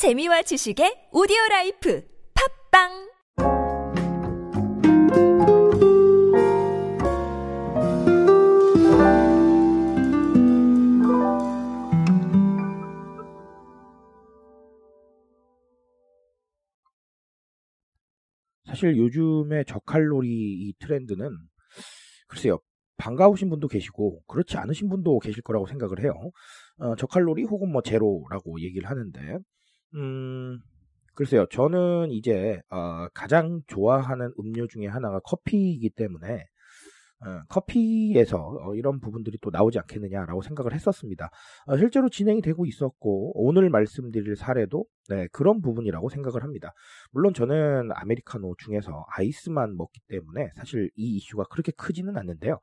재미와 지식의 오디오 라이프 팟빵 사실 요즘에 저칼로리 이 트렌드는 글쎄요 반가우신 분도 계시고 그렇지 않으신 분도 계실 거라고 생각을 해요. 어, 저칼로리 혹은 뭐 제로라고 얘기를 하는데 음 글쎄요 저는 이제 어, 가장 좋아하는 음료 중에 하나가 커피이기 때문에 어, 커피에서 어, 이런 부분들이 또 나오지 않겠느냐라고 생각을 했었습니다. 어, 실제로 진행이 되고 있었고 오늘 말씀드릴 사례도 네, 그런 부분이라고 생각을 합니다. 물론 저는 아메리카노 중에서 아이스만 먹기 때문에 사실 이 이슈가 그렇게 크지는 않는데요.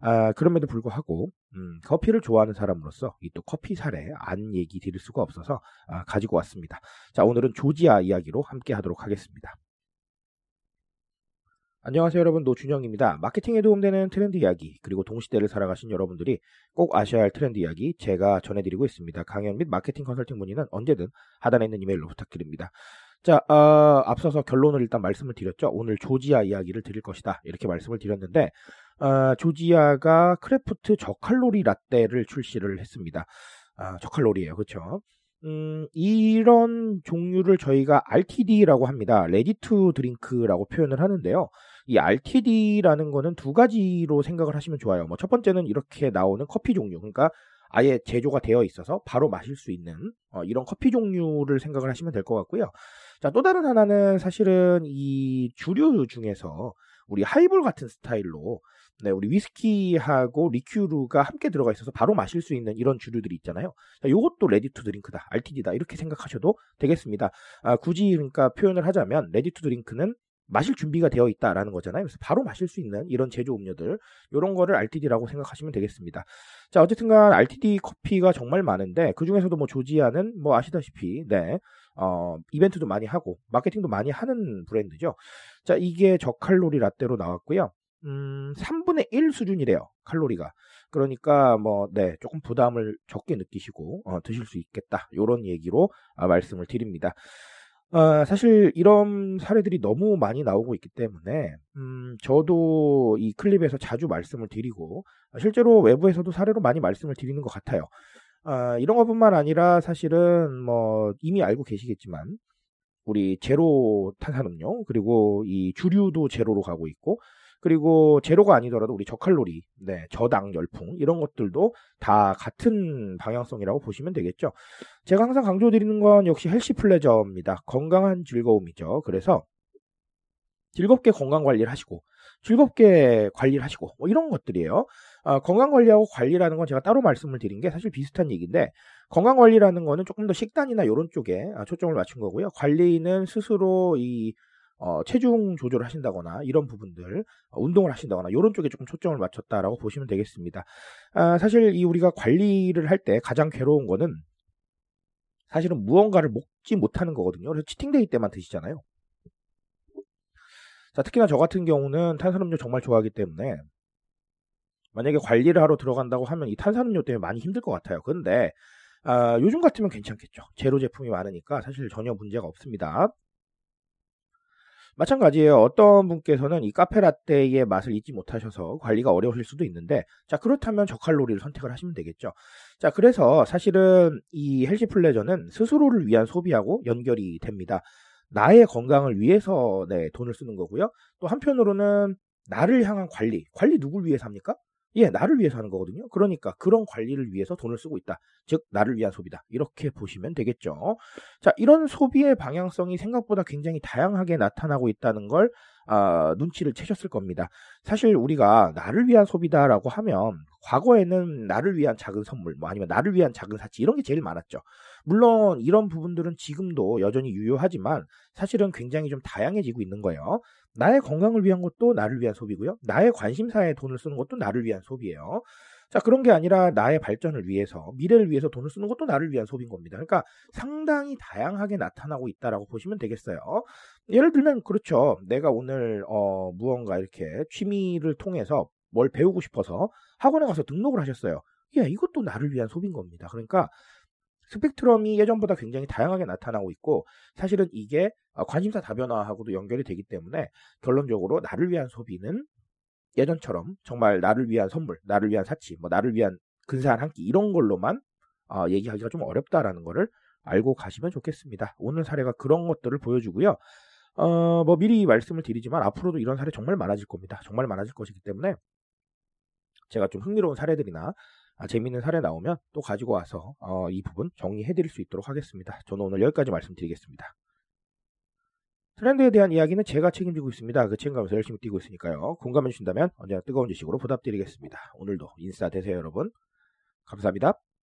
아, 그럼에도 불구하고 음, 커피를 좋아하는 사람으로서 이 또 커피 사례 안 얘기 드릴 수가 없어서 아, 가지고 왔습니다. 자 오늘은 조지아 이야기로 함께 하도록 하겠습니다. 안녕하세요 여러분 노준영입니다. 마케팅에 도움되는 트렌드 이야기 그리고 동시대를 살아가신 여러분들이 꼭 아셔야 할 트렌드 이야기 제가 전해드리고 있습니다. 강연 및 마케팅 컨설팅 문의는 언제든 하단에 있는 이메일로 부탁드립니다. 자 어, 앞서서 결론을 일단 말씀을 드렸죠. 오늘 조지아 이야기를 드릴 것이다 이렇게 말씀을 드렸는데 어, 조지아가 크래프트 저칼로리 라떼를 출시를 했습니다. 아, 저칼로리예요 그렇죠? 음, 이런 종류를 저희가 RTD라고 합니다. ready to drink라고 표현을 하는데요. 이 RTD라는 거는 두 가지로 생각을 하시면 좋아요. 뭐 첫 번째는 이렇게 나오는 커피 종류. 그러니까 아예 제조가 되어 있어서 바로 마실 수 있는 어, 이런 커피 종류를 생각을 하시면 될 것 같고요. 자, 또 다른 하나는 사실은 이 주류 중에서 우리 하이볼 같은 스타일로 네, 우리 위스키하고 리큐르가 함께 들어가 있어서 바로 마실 수 있는 이런 주류들이 있잖아요. 자, 요것도 ready to drink다, RTD다 이렇게 생각하셔도 되겠습니다. 아, 굳이 그러니까 표현을 하자면 ready to drink는 마실 준비가 되어 있다라는 거잖아요. 그래서 바로 마실 수 있는 이런 제조 음료들, 이런 거를 RTD라고 생각하시면 되겠습니다. 자, 어쨌든간 RTD 커피가 정말 많은데 그 중에서도 뭐 조지아는 뭐 아시다시피, 네, 어, 이벤트도 많이 하고 마케팅도 많이 하는 브랜드죠. 자, 이게 저칼로리 라떼로 나왔고요. 음, 3분의 1 수준이래요. 칼로리가. 그러니까 뭐, 네, 조금 부담을 적게 느끼시고 어, 드실 수 있겠다. 이런 얘기로 아, 말씀을 드립니다. 어, 사실 이런 사례들이 너무 많이 나오고 있기 때문에 음, 저도 이 클립에서 자주 말씀을 드리고 실제로 외부에서도 사례로 많이 말씀을 드리는 것 같아요. 어, 이런 것뿐만 아니라 사실은 뭐 이미 알고 계시겠지만 우리 제로 탄산음료 그리고 이 주류도 제로로 가고 있고 그리고 제로가 아니더라도 우리 저칼로리, 네, 저당 열풍 이런 것들도 다 같은 방향성이라고 보시면 되겠죠. 제가 항상 강조드리는 건 역시 헬시 플레저입니다. 건강한 즐거움이죠. 그래서 즐겁게 건강 관리를 하시고 즐겁게 관리를 하시고 뭐 이런 것들이에요. 아, 건강 관리하고 관리라는 건 제가 따로 말씀을 드린 게 사실 비슷한 얘기인데 건강 관리라는 거는 조금 더 식단이나 이런 쪽에 아, 초점을 맞춘 거고요. 관리는 스스로 이 어, 체중 조절을 하신다거나 이런 부분들 어, 운동을 하신다거나 이런 쪽에 조금 초점을 맞췄다라고 보시면 되겠습니다. 아, 사실 이 우리가 관리를 할 때 가장 괴로운 거는 사실은 무언가를 먹지 못하는 거거든요. 그래서 치팅데이 때만 드시잖아요. 자, 특히나 저 같은 경우는 탄산음료 정말 좋아하기 때문에 만약에 관리를 하러 들어간다고 하면 이 탄산음료 때문에 많이 힘들 것 같아요. 근데 아, 요즘 같으면 괜찮겠죠. 제로 제품이 많으니까 사실 전혀 문제가 없습니다. 마찬가지예요. 어떤 분께서는 이 카페라떼의 맛을 잊지 못하셔서 관리가 어려우실 수도 있는데, 자, 그렇다면 저칼로리를 선택을 하시면 되겠죠. 자, 그래서 사실은 이 헬시 플레저는 스스로를 위한 소비하고 연결이 됩니다. 나의 건강을 위해서 네, 돈을 쓰는 거고요. 또 한편으로는 나를 향한 관리. 관리 누굴 위해서 합니까? 예, 나를 위해서 하는 거거든요. 그러니까 그런 관리를 위해서 돈을 쓰고 있다. 즉, 나를 위한 소비다. 이렇게 보시면 되겠죠. 자, 이런 소비의 방향성이 생각보다 굉장히 다양하게 나타나고 있다는 걸 아, 눈치를 채셨을 겁니다. 사실 우리가 나를 위한 소비다라고 하면 과거에는 나를 위한 작은 선물, 뭐 아니면 나를 위한 작은 사치 이런 게 제일 많았죠. 물론 이런 부분들은 지금도 여전히 유효하지만 사실은 굉장히 좀 다양해지고 있는 거예요. 나의 건강을 위한 것도 나를 위한 소비고요. 나의 관심사에 돈을 쓰는 것도 나를 위한 소비예요. 자, 그런 게 아니라 나의 발전을 위해서, 미래를 위해서 돈을 쓰는 것도 나를 위한 소비인 겁니다. 그러니까 상당히 다양하게 나타나고 있다라고 보시면 되겠어요. 예를 들면, 그렇죠. 내가 오늘, 어, 무언가 이렇게 취미를 통해서 뭘 배우고 싶어서 학원에 가서 등록을 하셨어요. 예, 이것도 나를 위한 소비인 겁니다. 그러니까 스펙트럼이 예전보다 굉장히 다양하게 나타나고 있고 사실은 이게 어, 관심사 다변화하고도 연결이 되기 때문에 결론적으로 나를 위한 소비는 예전처럼 정말 나를 위한 선물, 나를 위한 사치, 뭐 나를 위한 근사한 한 끼 이런 걸로만 어, 얘기하기가 좀 어렵다라는 거를 알고 가시면 좋겠습니다. 오늘 사례가 그런 것들을 보여주고요. 어, 뭐 미리 말씀을 드리지만 앞으로도 이런 사례 정말 많아질 겁니다. 정말 많아질 것이기 때문에 제가 좀 흥미로운 사례들이나 아, 재미있는 사례 나오면 또 가지고 와서 어, 이 부분 정리해 드릴 수 있도록 하겠습니다. 저는 오늘 여기까지 말씀드리겠습니다. 트렌드에 대한 이야기는 제가 책임지고 있습니다. 그 책임감에서 열심히 뛰고 있으니까요. 공감해 주신다면 언제나 뜨거운 지식으로 보답드리겠습니다. 오늘도 인싸 되세요 여러분. 감사합니다.